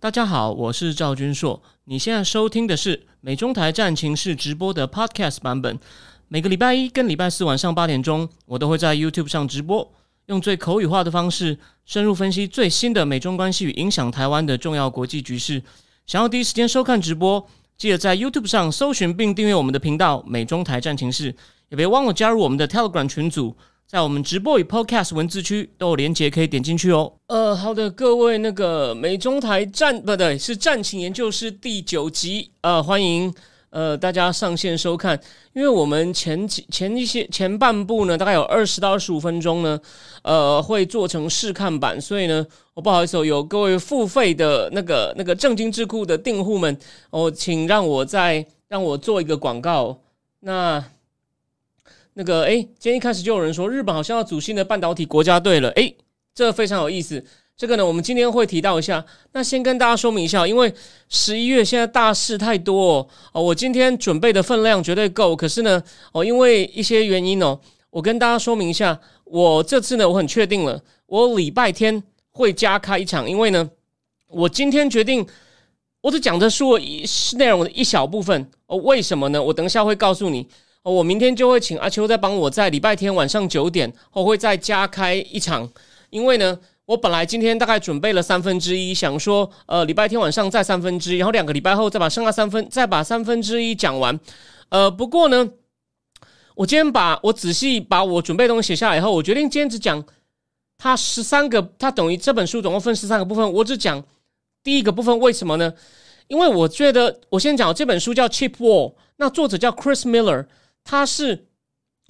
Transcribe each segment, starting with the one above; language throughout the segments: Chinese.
大家好，我是赵君硕。你现在收听的是美中台战情室直播的 Podcast 版本。每个礼拜一跟礼拜四晚上八点钟，我都会在 YouTube 上直播，用最口语化的方式，深入分析最新的美中关系与影响台湾的重要国际局势。想要第一时间收看直播，记得在 YouTube 上搜寻并订阅我们的频道“美中台战情室”，也别忘了加入我们的 Telegram 群组。在我们直播与 Podcast 文字区都有连接，可以点进去哦。呃，好的，各位，那个美中台战不对，是战情研究室第九集，呃，欢迎呃大家上线收看。因为我们前几前一些前半部呢，大概有二十到二十五分钟呢，呃，会做成试看版，所以呢，我不好意思，有各位付费的那个那个正经智库的订户们，哦，请让我再让我做一个广告，那。那个哎，今天一开始就有人说日本好像要组新的半导体国家队了，哎，这非常有意思。这个呢，我们今天会提到一下。那先跟大家说明一下，因为十一月现在大事太多哦，我今天准备的分量绝对够。可是呢，哦，因为一些原因哦，我跟大家说明一下，我这次呢，我很确定了，我礼拜天会加开一场，因为呢，我今天决定，我只讲的是内容的一小部分哦。为什么呢？我等一下会告诉你。我明天就会请阿秋再帮我在礼拜天晚上九点，我会再加开一场。因为呢，我本来今天大概准备了三分之一，想说，呃，礼拜天晚上再三分之一，然后两个礼拜后再把剩下三分，再把三分之一讲完。呃，不过呢，我今天把我仔细把我准备东西写下来以后，我决定今天只讲它十三个，它等于这本书总共分十三个部分，我只讲第一个部分。为什么呢？因为我觉得，我先讲这本书叫《Cheap War》，那作者叫 Chris Miller。他是，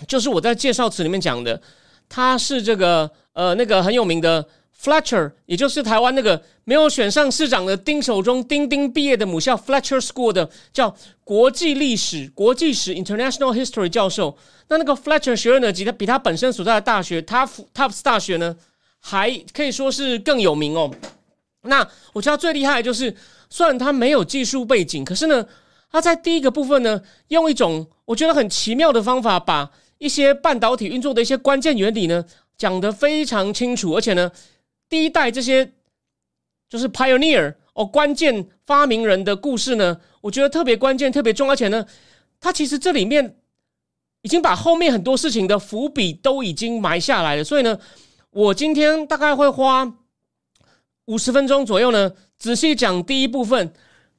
就是我在介绍词里面讲的，他是这个呃那个很有名的 Fletcher，也就是台湾那个没有选上市长的丁守中，丁丁毕业的母校 Fletcher School 的叫国际历史、国际史 International History 教授。那那个 Fletcher 学院呢，比他比他本身所在的大学 Tufts 大学呢，还可以说是更有名哦。那我觉得最厉害就是，虽然他没有技术背景，可是呢。他在第一个部分呢，用一种我觉得很奇妙的方法，把一些半导体运作的一些关键原理呢讲得非常清楚，而且呢，第一代这些就是 pioneer 哦，关键发明人的故事呢，我觉得特别关键、特别重，而且呢，他其实这里面已经把后面很多事情的伏笔都已经埋下来了，所以呢，我今天大概会花五十分钟左右呢，仔细讲第一部分。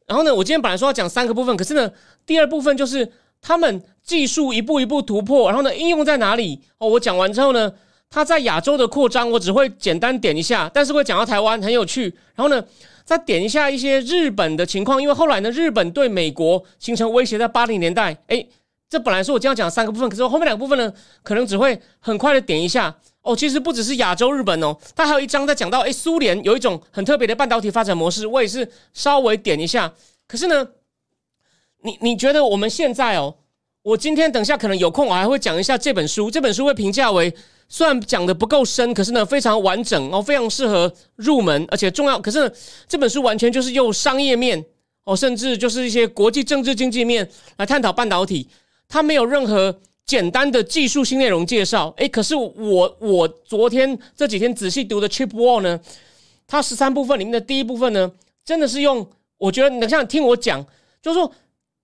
然后呢，我今天本来说要讲三个部分，可是呢，第二部分就是他们技术一步一步突破，然后呢，应用在哪里？哦，我讲完之后呢，他在亚洲的扩张，我只会简单点一下，但是会讲到台湾很有趣。然后呢，再点一下一些日本的情况，因为后来呢，日本对美国形成威胁，在八零年代，哎。这本来是我今天要讲三个部分，可是后面两个部分呢，可能只会很快的点一下哦。其实不只是亚洲日本哦，它还有一章在讲到，哎，苏联有一种很特别的半导体发展模式，我也是稍微点一下。可是呢，你你觉得我们现在哦，我今天等下可能有空，我还会讲一下这本书。这本书会评价为虽然讲的不够深，可是呢非常完整哦，非常适合入门，而且重要。可是这本书完全就是用商业面哦，甚至就是一些国际政治经济面来探讨半导体。它没有任何简单的技术性内容介绍，诶，可是我我昨天这几天仔细读的《Chip Wall》呢，它十三部分里面的第一部分呢，真的是用我觉得你像听我讲，就是说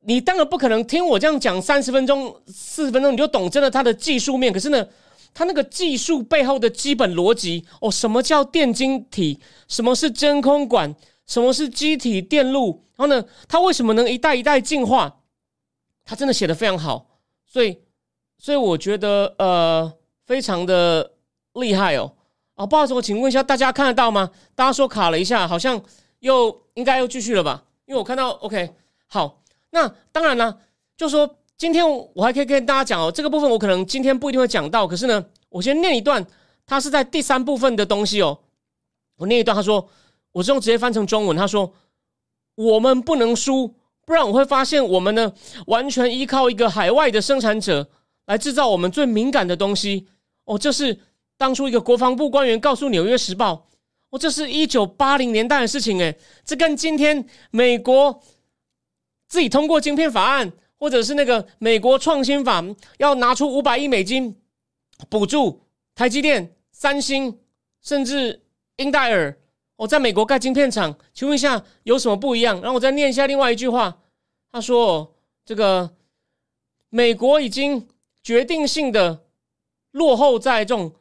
你当然不可能听我这样讲三十分钟、四十分钟你就懂真的它的技术面，可是呢，它那个技术背后的基本逻辑哦，什么叫电晶体，什么是真空管，什么是机体电路，然后呢，它为什么能一代一代进化？它真的写的非常好，所以，所以我觉得呃，非常的厉害哦。啊，不好意思，我请问一下，大家看得到吗？大家说卡了一下，好像又应该又继续了吧？因为我看到 OK，好，那当然了，就说今天我还可以跟大家讲哦，这个部分我可能今天不一定会讲到，可是呢，我先念一段，它是在第三部分的东西哦。我念一段，他说，我是用直接翻成中文，他说，我们不能输。不然我会发现，我们呢完全依靠一个海外的生产者来制造我们最敏感的东西。哦，这是当初一个国防部官员告诉《纽约时报》。哦，这是一九八零年代的事情，诶，这跟今天美国自己通过晶片法案，或者是那个美国创新法要拿出五百亿美金补助台积电、三星，甚至英戴尔，我在美国盖晶片厂，请问一下有什么不一样？然后我再念一下另外一句话，他说：“这个美国已经决定性的落后在这种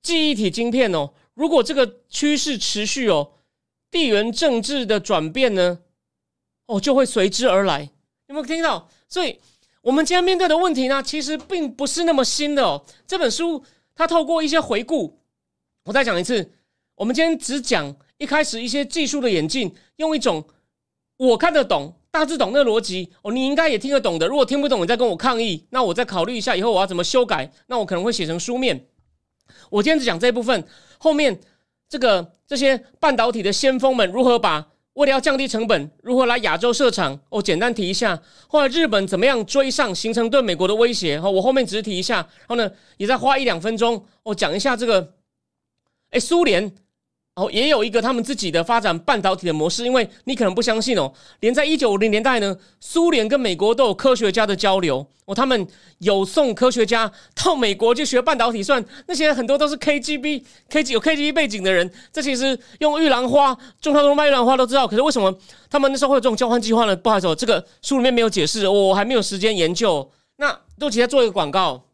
记忆体晶片哦，如果这个趋势持续哦，地缘政治的转变呢，哦就会随之而来。有没有听到？所以我们今天面对的问题呢，其实并不是那么新的哦。这本书它透过一些回顾，我再讲一次。”我们今天只讲一开始一些技术的演进，用一种我看得懂、大致懂那个逻辑哦，你应该也听得懂的。如果听不懂，你再跟我抗议，那我再考虑一下以后我要怎么修改。那我可能会写成书面。我今天只讲这一部分，后面这个这些半导体的先锋们如何把为了要降低成本，如何来亚洲设厂？我简单提一下。后来日本怎么样追上，形成对美国的威胁？哈，我后面只是提一下，然后呢，也再花一两分钟，我讲一下这个。哎，苏联。哦，也有一个他们自己的发展半导体的模式，因为你可能不相信哦，连在一九五零年代呢，苏联跟美国都有科学家的交流哦，他们有送科学家到美国去学半导体，算那些很多都是 KGB、K G 有 KGB 背景的人，这其实用玉兰花，中超中卖玉兰花都知道，可是为什么他们那时候会有这种交换计划呢？不好意思，哦这个书里面没有解释，我还没有时间研究。那都直接做一个广告，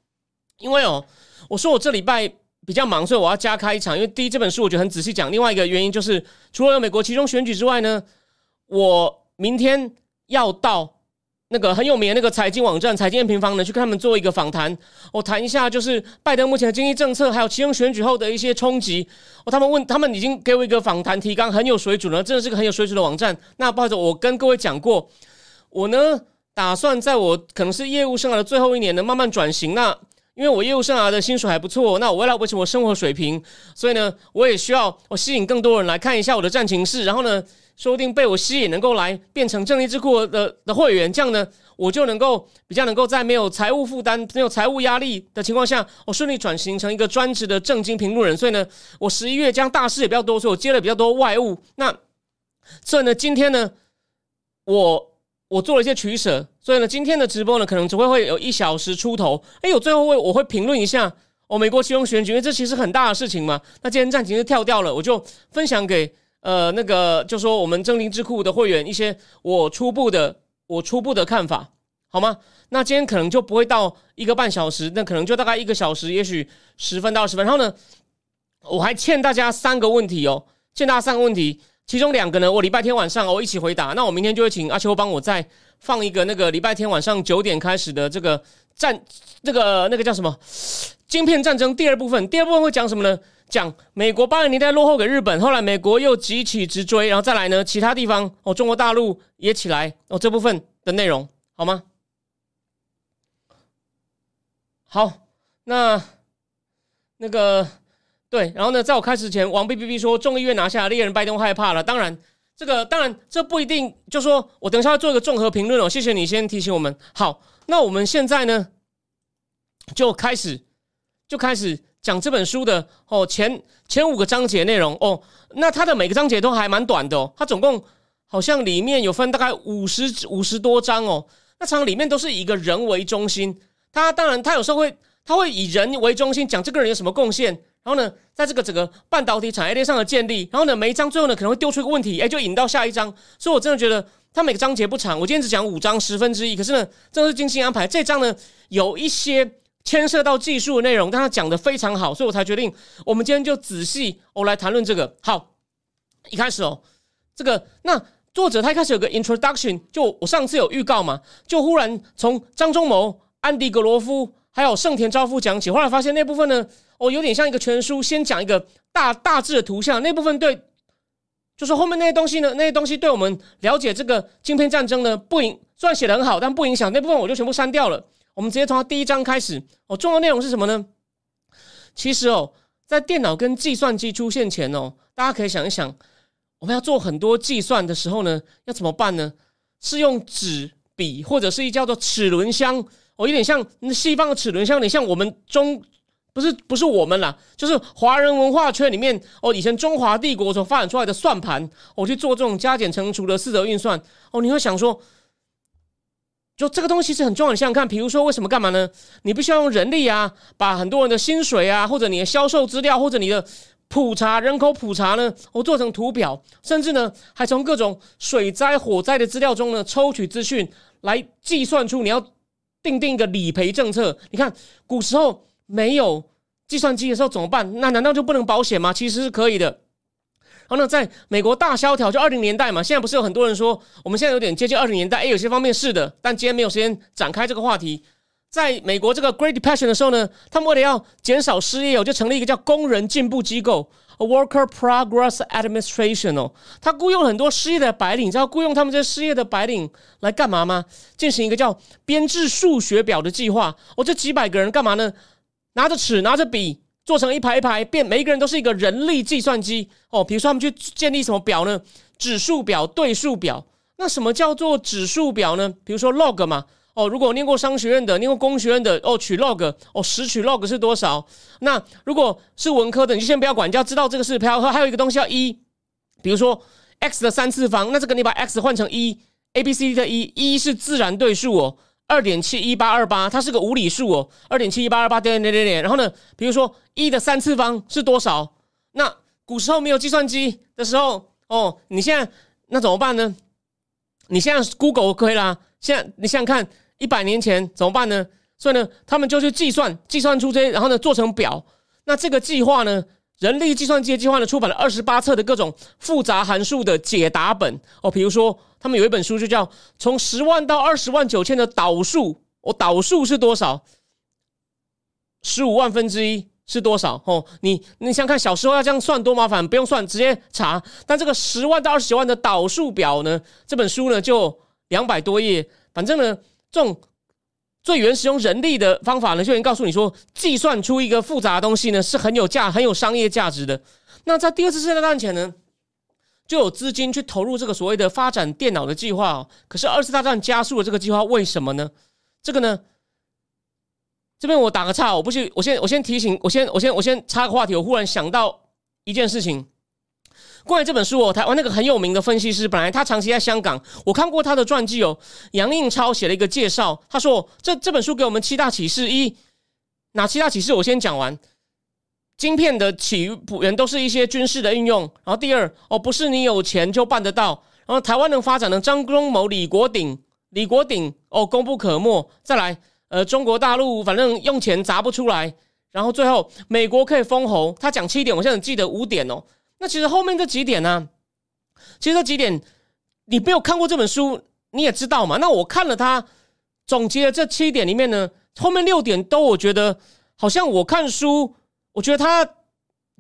因为哦，我说我这礼拜。比较忙，所以我要加开一场。因为第一这本书我觉得很仔细讲。另外一个原因就是，除了有美国其中选举之外呢，我明天要到那个很有名的那个财经网站财经平方呢，去跟他们做一个访谈。我谈一下就是拜登目前的经济政策，还有其中选举后的一些冲击。哦，他们问他们已经给我一个访谈提纲，很有水准了，真的是个很有水准的网站。那不好意思，我跟各位讲过，我呢打算在我可能是业务生涯的最后一年呢，慢慢转型。那因为我业务生涯的薪水还不错，那我为了维持我生活水平，所以呢，我也需要我吸引更多人来看一下我的战情室，然后呢，说不定被我吸引，能够来变成正义智库的的会员，这样呢，我就能够比较能够在没有财务负担、没有财务压力的情况下，我顺利转型成一个专职的正经评论人。所以呢，我十一月将大事也比较多，所以我接了比较多外务。那所以呢，今天呢，我。我做了一些取舍，所以呢，今天的直播呢，可能只会会有一小时出头。哎，我最后会我会评论一下哦，美国其中选举，因为这其实很大的事情嘛。那今天暂停就跳掉了，我就分享给呃那个，就说我们真灵智库的会员一些我初步的我初步的看法，好吗？那今天可能就不会到一个半小时，那可能就大概一个小时，也许十分到二十分。然后呢，我还欠大家三个问题哦，欠大家三个问题。其中两个呢，我礼拜天晚上我一起回答。那我明天就会请阿秋帮我再放一个那个礼拜天晚上九点开始的这个战，那个那个叫什么晶片战争第二部分。第二部分会讲什么呢？讲美国八零年代落后给日本，后来美国又急起直追，然后再来呢，其他地方哦，中国大陆也起来哦，这部分的内容好吗？好，那那个。对，然后呢，在我开始前，王 B B B 说众议院拿下猎人拜登害怕了。当然，这个当然这不一定，就说我等一下要做一个综合评论哦。谢谢你先提醒我们。好，那我们现在呢就开始就开始讲这本书的哦前前五个章节内容哦。那它的每个章节都还蛮短的哦，它总共好像里面有分大概五十五十多章哦。那常里面都是以一个人为中心，它当然它有时候会它会以人为中心讲这个人有什么贡献。然后呢，在这个整个半导体产业链上的建立，然后呢，每一章最后呢可能会丢出一个问题，哎，就引到下一章。所以我真的觉得它每个章节不长，我今天只讲五章十分之一。可是呢，真的是精心安排。这章呢有一些牵涉到技术的内容，但他讲的非常好，所以我才决定我们今天就仔细我来谈论这个。好，一开始哦，这个那作者他一开始有个 introduction，就我上次有预告嘛，就忽然从张忠谋、安迪格罗夫还有盛田昭夫讲起，后来发现那部分呢。哦，有点像一个全书，先讲一个大大致的图像，那部分对，就是后面那些东西呢，那些东西对我们了解这个晶片战争呢不影，虽然写的很好，但不影响那部分我就全部删掉了。我们直接从它第一章开始。哦，重要内容是什么呢？其实哦，在电脑跟计算机出现前哦，大家可以想一想，我们要做很多计算的时候呢，要怎么办呢？是用纸笔，或者是一叫做齿轮箱，哦，有点像西方的齿轮箱，有点像我们中。不是不是我们啦，就是华人文化圈里面哦，以前中华帝国所发展出来的算盘，我去做这种加减乘除的四则运算哦，你会想说，就这个东西是很重要。你想想看，比如说为什么干嘛呢？你必须要用人力啊，把很多人的薪水啊，或者你的销售资料，或者你的普查人口普查呢，我做成图表，甚至呢还从各种水灾、火灾的资料中呢抽取资讯，来计算出你要定定一个理赔政策。你看古时候没有计算机的时候怎么办？那难道就不能保险吗？其实是可以的。然后呢，在美国大萧条就二零年代嘛，现在不是有很多人说我们现在有点接近二零年代？哎，有些方面是的，但今天没有时间展开这个话题。在美国这个 Great Depression 的时候呢，他们为了要减少失业，我就成立一个叫工人进步机构 （A Worker Progress Administration） 哦。他雇佣很多失业的白领，你知道雇佣他们这些失业的白领来干嘛吗？进行一个叫编制数学表的计划。哦，这几百个人干嘛呢？拿着尺，拿着笔，做成一排一排，变每一个人都是一个人力计算机哦。比如说他们去建立什么表呢？指数表、对数表。那什么叫做指数表呢？比如说 log 嘛。哦，如果念过商学院的，念过工学院的，哦，取 log，哦，十取 log 是多少？那如果是文科的，你就先不要管，就要知道这个是票。还有一个东西叫一，比如说 x 的三次方，那这个你把 x 换成一，a b c d 的一，一是自然对数哦，二点七一八二八，它是个无理数哦，二点七一八二八点点点点。然后呢，比如说一的三次方是多少？那古时候没有计算机的时候，哦，你现在那怎么办呢？你现在 Google 可以啦，现在你想想看。一百年前怎么办呢？所以呢，他们就去计算，计算出这些，然后呢做成表。那这个计划呢，人力计算机的计划呢，出版了二十八册的各种复杂函数的解答本哦。比如说，他们有一本书就叫《从十万到二十万九千的导数》，哦，导数是多少？十五万分之一是多少？哦，你你想看小时候要这样算多麻烦？不用算，直接查。但这个十万到二十九万的导数表呢，这本书呢就两百多页，反正呢。这种最原始用人力的方法呢，就已经告诉你说，计算出一个复杂的东西呢，是很有价、很有商业价值的。那在第二次世界大战前呢，就有资金去投入这个所谓的发展电脑的计划哦。可是二次大战加速了这个计划，为什么呢？这个呢，这边我打个岔，我不去，我先我先提醒，我先我先我先插个话题，我忽然想到一件事情。关于这本书哦，台湾那个很有名的分析师，本来他长期在香港，我看过他的传记哦。杨应超写了一个介绍，他说这这本书给我们七大启示：一，哪七大启示？我先讲完。晶片的起源都是一些军事的应用。然后第二，哦，不是你有钱就办得到。然后台湾能发展的张忠谋、李国鼎、李国鼎哦，功不可没。再来，呃，中国大陆反正用钱砸不出来。然后最后，美国可以封喉。他讲七点，我现在记得五点哦。那其实后面这几点呢？其实这几点你没有看过这本书，你也知道嘛。那我看了他总结的这七点里面呢，后面六点都我觉得好像我看书，我觉得他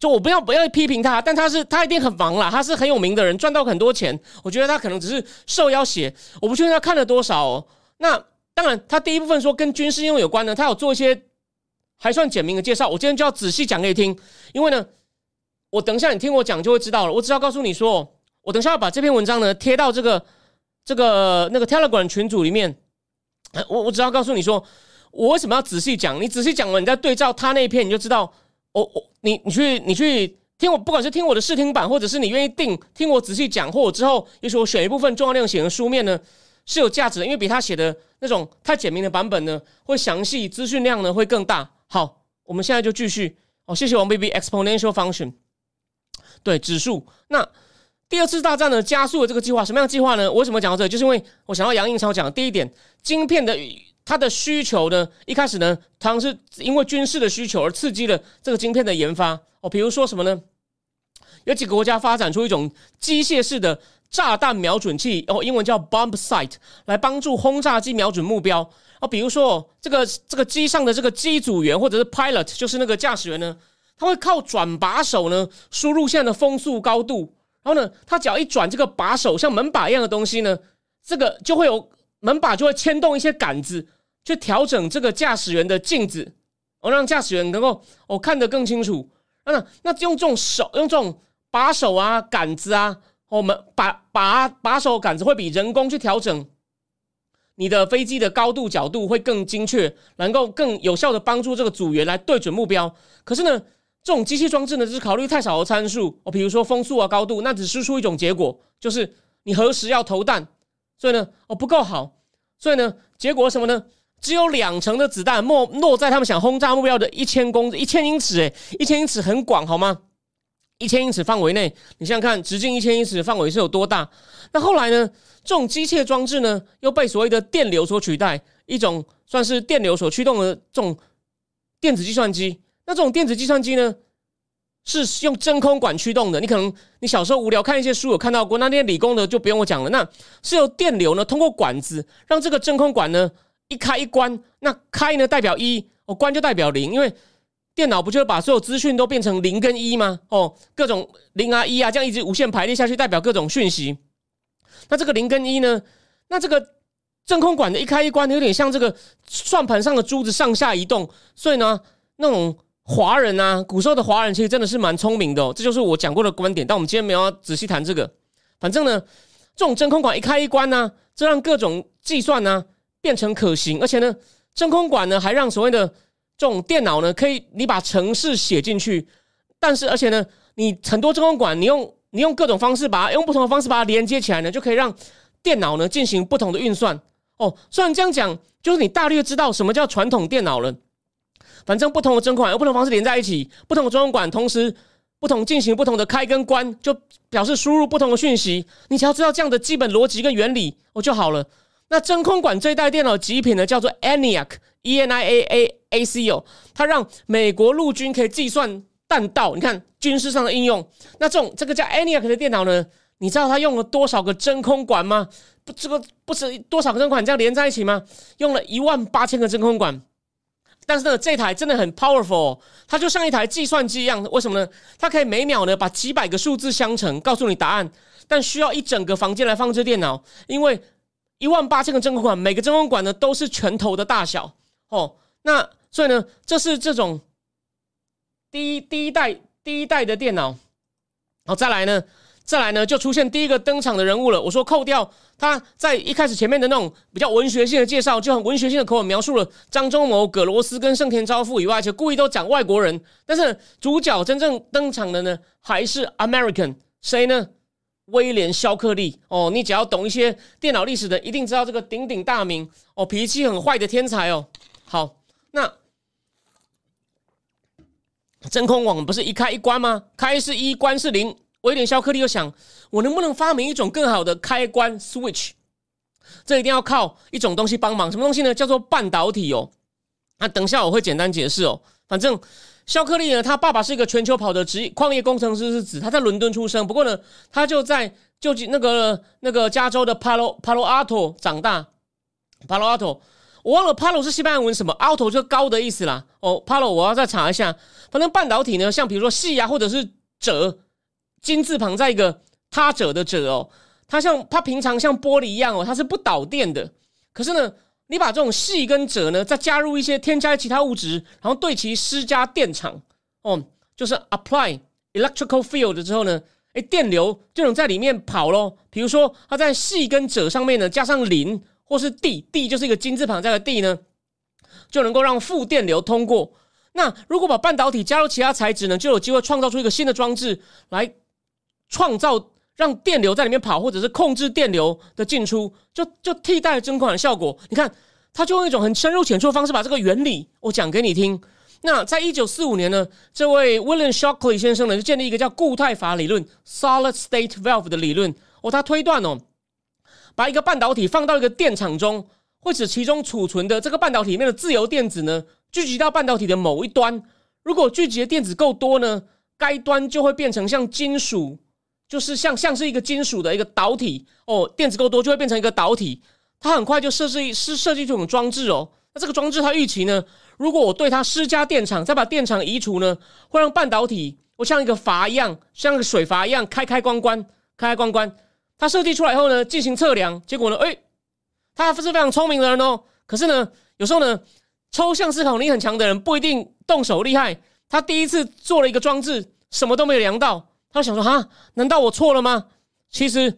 就我不要不要批评他，但他是他一定很忙啦，他是很有名的人，赚到很多钱。我觉得他可能只是受邀写，我不确定他看了多少。那当然，他第一部分说跟军事应用有关呢，他有做一些还算简明的介绍。我今天就要仔细讲给你听，因为呢。我等一下，你听我讲就会知道了。我只要告诉你说，我等一下要把这篇文章呢贴到这个这个那个 Telegram 群组里面。我我只要告诉你说，我为什么要仔细讲？你仔细讲完，你再对照他那一篇，你就知道。我我你你去你去听我，不管是听我的试听版，或者是你愿意定听我仔细讲，或者之后也许我选一部分重要内容写成书面呢，是有价值的。因为比他写的那种太简明的版本呢，会详细，资讯量呢会更大。好，我们现在就继续。哦，谢谢王 baby exponential function。对指数，那第二次大战呢加速了这个计划，什么样的计划呢？我为什么讲到这？就是因为我想到杨应超讲的第一点，晶片的它的需求呢，一开始呢，它是因为军事的需求而刺激了这个晶片的研发哦。比如说什么呢？有几个国家发展出一种机械式的炸弹瞄准器，哦，英文叫 bomb sight，来帮助轰炸机瞄准目标哦。比如说这个这个机上的这个机组员或者是 pilot，就是那个驾驶员呢。他会靠转把手呢，输入现在的风速高度，然后呢，他只要一转这个把手，像门把一样的东西呢，这个就会有门把就会牵动一些杆子，去调整这个驾驶员的镜子，哦，让驾驶员能够哦看得更清楚。那那用这种手，用这种把手啊、杆子啊，我们把把把手杆子会比人工去调整你的飞机的高度角度会更精确，能够更有效的帮助这个组员来对准目标。可是呢？这种机器装置呢，只是考虑太少的参数哦，比如说风速啊、高度，那只输出一种结果，就是你何时要投弹，所以呢，哦不够好，所以呢，结果什么呢？只有两成的子弹落落在他们想轰炸目标的一千公一千英尺，诶，一千英尺很广好吗？一千英尺范围内，你想想看，直径一千英尺的范围是有多大？那后来呢，这种机械装置呢，又被所谓的电流所取代，一种算是电流所驱动的这种电子计算机。那这种电子计算机呢？是用真空管驱动的，你可能你小时候无聊看一些书有看到过，那那些理工的就不用我讲了。那是由电流呢通过管子让这个真空管呢一开一关，那开呢代表一，哦关就代表零，因为电脑不就把所有资讯都变成零跟一吗？哦，各种零啊一啊这样一直无限排列下去，代表各种讯息。那这个零跟一呢，那这个真空管的一开一关有点像这个算盘上的珠子上下移动，所以呢那种。华人啊，古时候的华人其实真的是蛮聪明的哦，这就是我讲过的观点。但我们今天没有要仔细谈这个。反正呢，这种真空管一开一关呢，这让各种计算呢变成可行，而且呢，真空管呢还让所谓的这种电脑呢可以你把程式写进去，但是而且呢，你很多真空管你用你用各种方式把它用不同的方式把它连接起来呢，就可以让电脑呢进行不同的运算。哦，虽然这样讲，就是你大略知道什么叫传统电脑了。反正不同的真空管用不同方式连在一起，不同的真空管同时不同进行不同的开跟关，就表示输入不同的讯息。你只要知道这样的基本逻辑跟原理，哦就好了。那真空管这一代电脑极品呢，叫做 ENIAC，E N I A A A C 哦，它让美国陆军可以计算弹道。你看军事上的应用。那这种这个叫 ENIAC 的电脑呢，你知道它用了多少个真空管吗？不，这个不是多少个真空管这样连在一起吗？用了一万八千个真空管。但是呢，这台真的很 powerful，它就像一台计算机一样。为什么呢？它可以每秒呢把几百个数字相乘，告诉你答案。但需要一整个房间来放置电脑，因为一万八千个真空管，每个真空管呢都是拳头的大小哦。那所以呢，这是这种第一第一代第一代的电脑。好，再来呢。再来呢，就出现第一个登场的人物了。我说扣掉他在一开始前面的那种比较文学性的介绍，就很文学性的口吻描述了张忠谋、葛罗斯跟盛田昭夫以外，且故意都讲外国人。但是主角真正登场的呢，还是 American 谁呢？威廉肖克利哦，你只要懂一些电脑历史的，一定知道这个鼎鼎大名哦，脾气很坏的天才哦。好，那真空网不是一开一关吗？开是一，关是零。威廉肖克利又想，我能不能发明一种更好的开关 switch？这一定要靠一种东西帮忙，什么东西呢？叫做半导体哦。那等下我会简单解释哦。反正肖克利呢，他爸爸是一个全球跑的职业矿业工程师，是指他在伦敦出生，不过呢，他就在就那个那个加州的 Palo Palo Alto 长大。Palo Alto，我忘了 Palo 是西班牙文什么，Alto 就高的意思啦。哦，Palo 我要再查一下。反正半导体呢，像比如说细啊，或者是褶。金字旁在一个他者的者哦，它像它平常像玻璃一样哦，它是不导电的。可是呢，你把这种细跟者呢，再加入一些添加其他物质，然后对其施加电场哦，就是 apply electrical field 之后呢，哎，电流就能在里面跑咯。比如说，它在细跟者上面呢加上磷或是地，地就是一个金字旁在的地呢，就能够让负电流通过。那如果把半导体加入其他材质呢，就有机会创造出一个新的装置来。创造让电流在里面跑，或者是控制电流的进出，就就替代真空管的效果。你看，他就用一种很深入浅出的方式把这个原理我讲给你听。那在一九四五年呢，这位 William Shockley 先生呢就建立一个叫固态法理论 （Solid State Valve） 的理论。哦，他推断哦，把一个半导体放到一个电场中，会使其中储存的这个半导体里面的自由电子呢聚集到半导体的某一端。如果聚集的电子够多呢，该端就会变成像金属。就是像像是一个金属的一个导体哦，电子够多就会变成一个导体，它很快就设置是设计这种装置哦。那这个装置它预期呢，如果我对它施加电场，再把电场移除呢，会让半导体我像一个阀一样，像个水阀一样开开关关开开关关。它设计出来以后呢，进行测量，结果呢，哎，他是非常聪明的人哦。可是呢，有时候呢，抽象思考力很强的人不一定动手厉害。他第一次做了一个装置，什么都没有量到。他想说：“哈，难道我错了吗？”其实，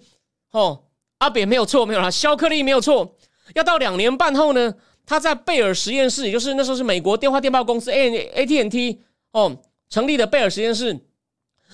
哦，阿扁没有错，没有啦，肖克利没有错。要到两年半后呢，他在贝尔实验室，也就是那时候是美国电话电报公司 A A T N T 哦成立的贝尔实验室。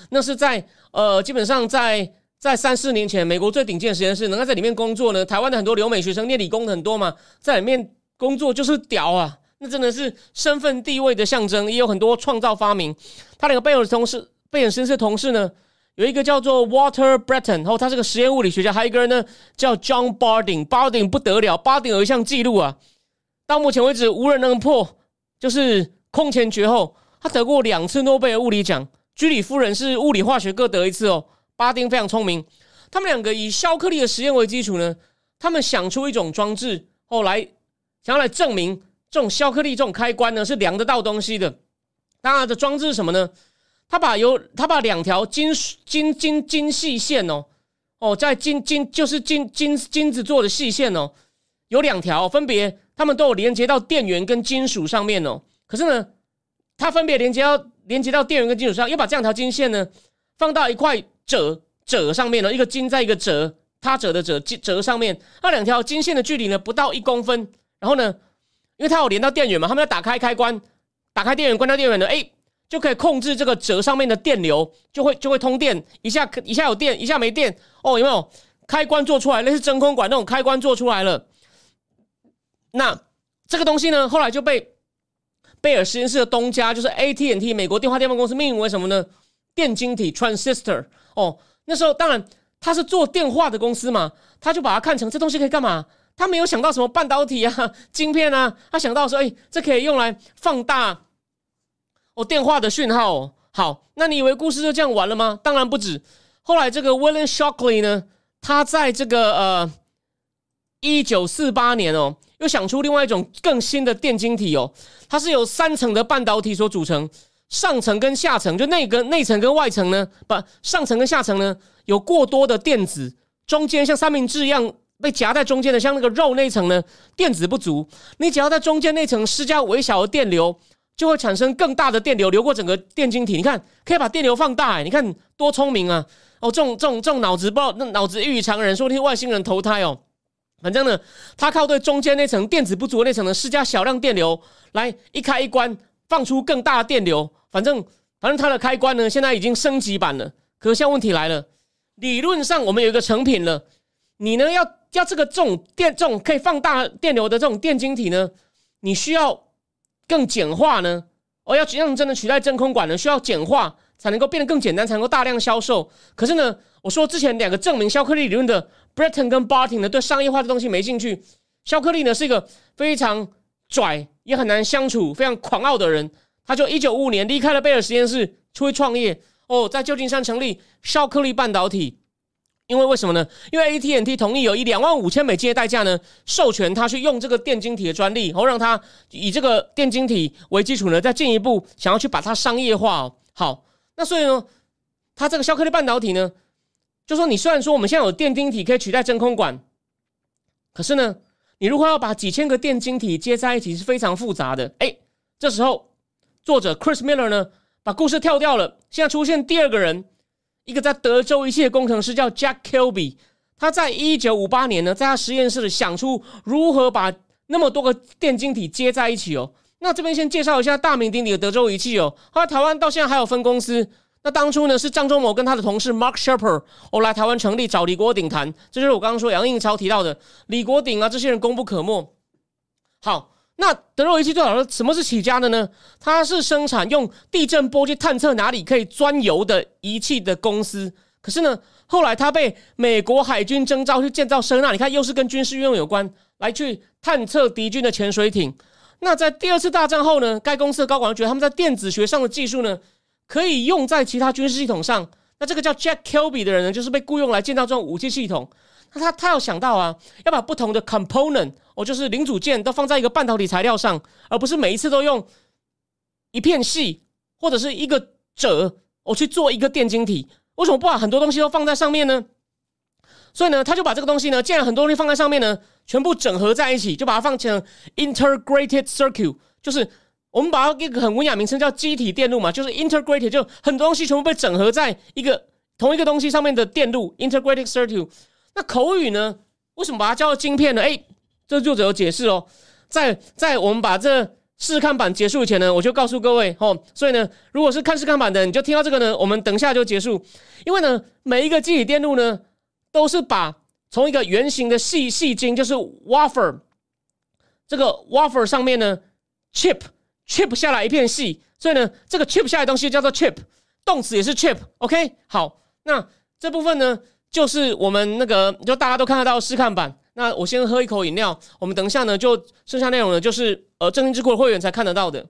那是在呃，基本上在在三四年前，美国最顶尖的实验室，能够在里面工作呢。台湾的很多留美学生念理工的很多嘛，在里面工作就是屌啊，那真的是身份地位的象征，也有很多创造发明。他两个贝尔同事。贝尔实验室的同事呢，有一个叫做 Water Breton，然后他是个实验物理学家，还有一个人呢叫 John Barding。Barding 不得了，Barding 有一项记录啊，到目前为止无人能破，就是空前绝后。他得过两次诺贝尔物理奖，居里夫人是物理化学各得一次哦。巴丁非常聪明，他们两个以肖克利的实验为基础呢，他们想出一种装置，后来想要来证明这种肖克利这种开关呢是量得到东西的。当然，这装置是什么呢？他把有他把两条金金金金细线哦哦，在金金就是金金金子做的细线哦，有两条，分别他们都有连接到电源跟金属上面哦。可是呢，它分别连接到连接到电源跟金属上，又把这两条金线呢放到一块褶褶上面了，一个金在一个褶它褶的褶褶上面，那两条金线的距离呢不到一公分。然后呢，因为它有连到电源嘛，他们要打开开关。打开电源，关掉电源的，哎，就可以控制这个折上面的电流，就会就会通电，一下一下有电，一下没电，哦，有没有？开关做出来，类似真空管那种开关做出来了。那这个东西呢，后来就被贝尔实验室的东家，就是 AT&T 美国电话电报公司命名为什么呢？电晶体 transistor。哦，那时候当然他是做电话的公司嘛，他就把它看成这东西可以干嘛？他没有想到什么半导体啊、晶片啊，他想到说，哎，这可以用来放大电话的讯号。好，那你以为故事就这样完了吗？当然不止。后来这个 William Shockley 呢，他在这个呃一九四八年哦，又想出另外一种更新的电晶体哦，它是由三层的半导体所组成，上层跟下层就内跟内层跟外层呢，不，上层跟下层呢有过多的电子，中间像三明治一样。被夹在中间的，像那个肉那层呢，电子不足。你只要在中间那层施加微小的电流，就会产生更大的电流流过整个电晶体。你看，可以把电流放大，哎，你看多聪明啊！哦，这种这种这种脑子不知道，那脑子异于常人，说不定外星人投胎哦。反正呢，他靠对中间那层电子不足的那层呢施加小量电流，来一开一关，放出更大的电流。反正反正它的开关呢，现在已经升级版了。可是现在问题来了，理论上我们有一个成品了，你呢要？要这个这种电这种可以放大电流的这种电晶体呢，你需要更简化呢？哦，要让真的取代真空管呢，需要简化才能够变得更简单，才能够大量销售。可是呢，我说之前两个证明肖克利理论的 Breton 跟 Barton 呢，对商业化的东西没兴趣。肖克利呢是一个非常拽也很难相处、非常狂傲的人，他就一九五五年离开了贝尔实验室，出去创业。哦，在旧金山成立肖克利半导体。因为为什么呢？因为 AT&T 同意有以两万五千美金的代价呢，授权他去用这个电晶体的专利，然后让他以这个电晶体为基础呢，再进一步想要去把它商业化。哦好，那所以呢，它这个肖克利半导体呢，就说你虽然说我们现在有电晶体可以取代真空管，可是呢，你如果要把几千个电晶体接在一起是非常复杂的。哎，这时候作者 Chris Miller 呢，把故事跳掉了，现在出现第二个人。一个在德州仪器的工程师叫 Jack Kilby，他在一九五八年呢，在他实验室里想出如何把那么多个电晶体接在一起哦。那这边先介绍一下大名鼎鼎的德州仪器哦，后来台湾到现在还有分公司。那当初呢是张忠谋跟他的同事 Mark Sharper 哦来台湾成立，找李国鼎谈，这就是我刚刚说杨应超提到的李国鼎啊，这些人功不可没。好。那德州仪器最早的什么是起家的呢？它是生产用地震波去探测哪里可以钻油的仪器的公司。可是呢，后来它被美国海军征召去建造声纳，你看又是跟军事运用有关，来去探测敌军的潜水艇。那在第二次大战后呢，该公司的高管觉得他们在电子学上的技术呢，可以用在其他军事系统上。那这个叫 Jack Kilby 的人呢，就是被雇佣来建造这种武器系统。那他他要想到啊，要把不同的 component，哦，就是零组件都放在一个半导体材料上，而不是每一次都用一片细或者是一个褶，我去做一个电晶体。为什么不把很多东西都放在上面呢？所以呢，他就把这个东西呢，既然很多东西放在上面呢，全部整合在一起，就把它放成 integrated circuit，就是我们把它一个很文雅名称叫机体电路嘛，就是 integrated，就很多东西全部被整合在一个同一个东西上面的电路 integrated circuit。那口语呢？为什么把它叫做晶片呢？哎，这作者有解释哦。在在我们把这试看版结束以前呢，我就告诉各位哦。所以呢，如果是看试看版的，你就听到这个呢，我们等下就结束。因为呢，每一个机体电路呢，都是把从一个圆形的细细晶，就是 wafer，这个 wafer 上面呢，chip chip 下来一片细，所以呢，这个 chip 下来东西叫做 chip。动词也是 chip。OK，好，那这部分呢，就是我们那个就大家都看得到试看版。那我先喝一口饮料，我们等一下呢，就剩下内容呢，就是呃，正经智库的会员才看得到的。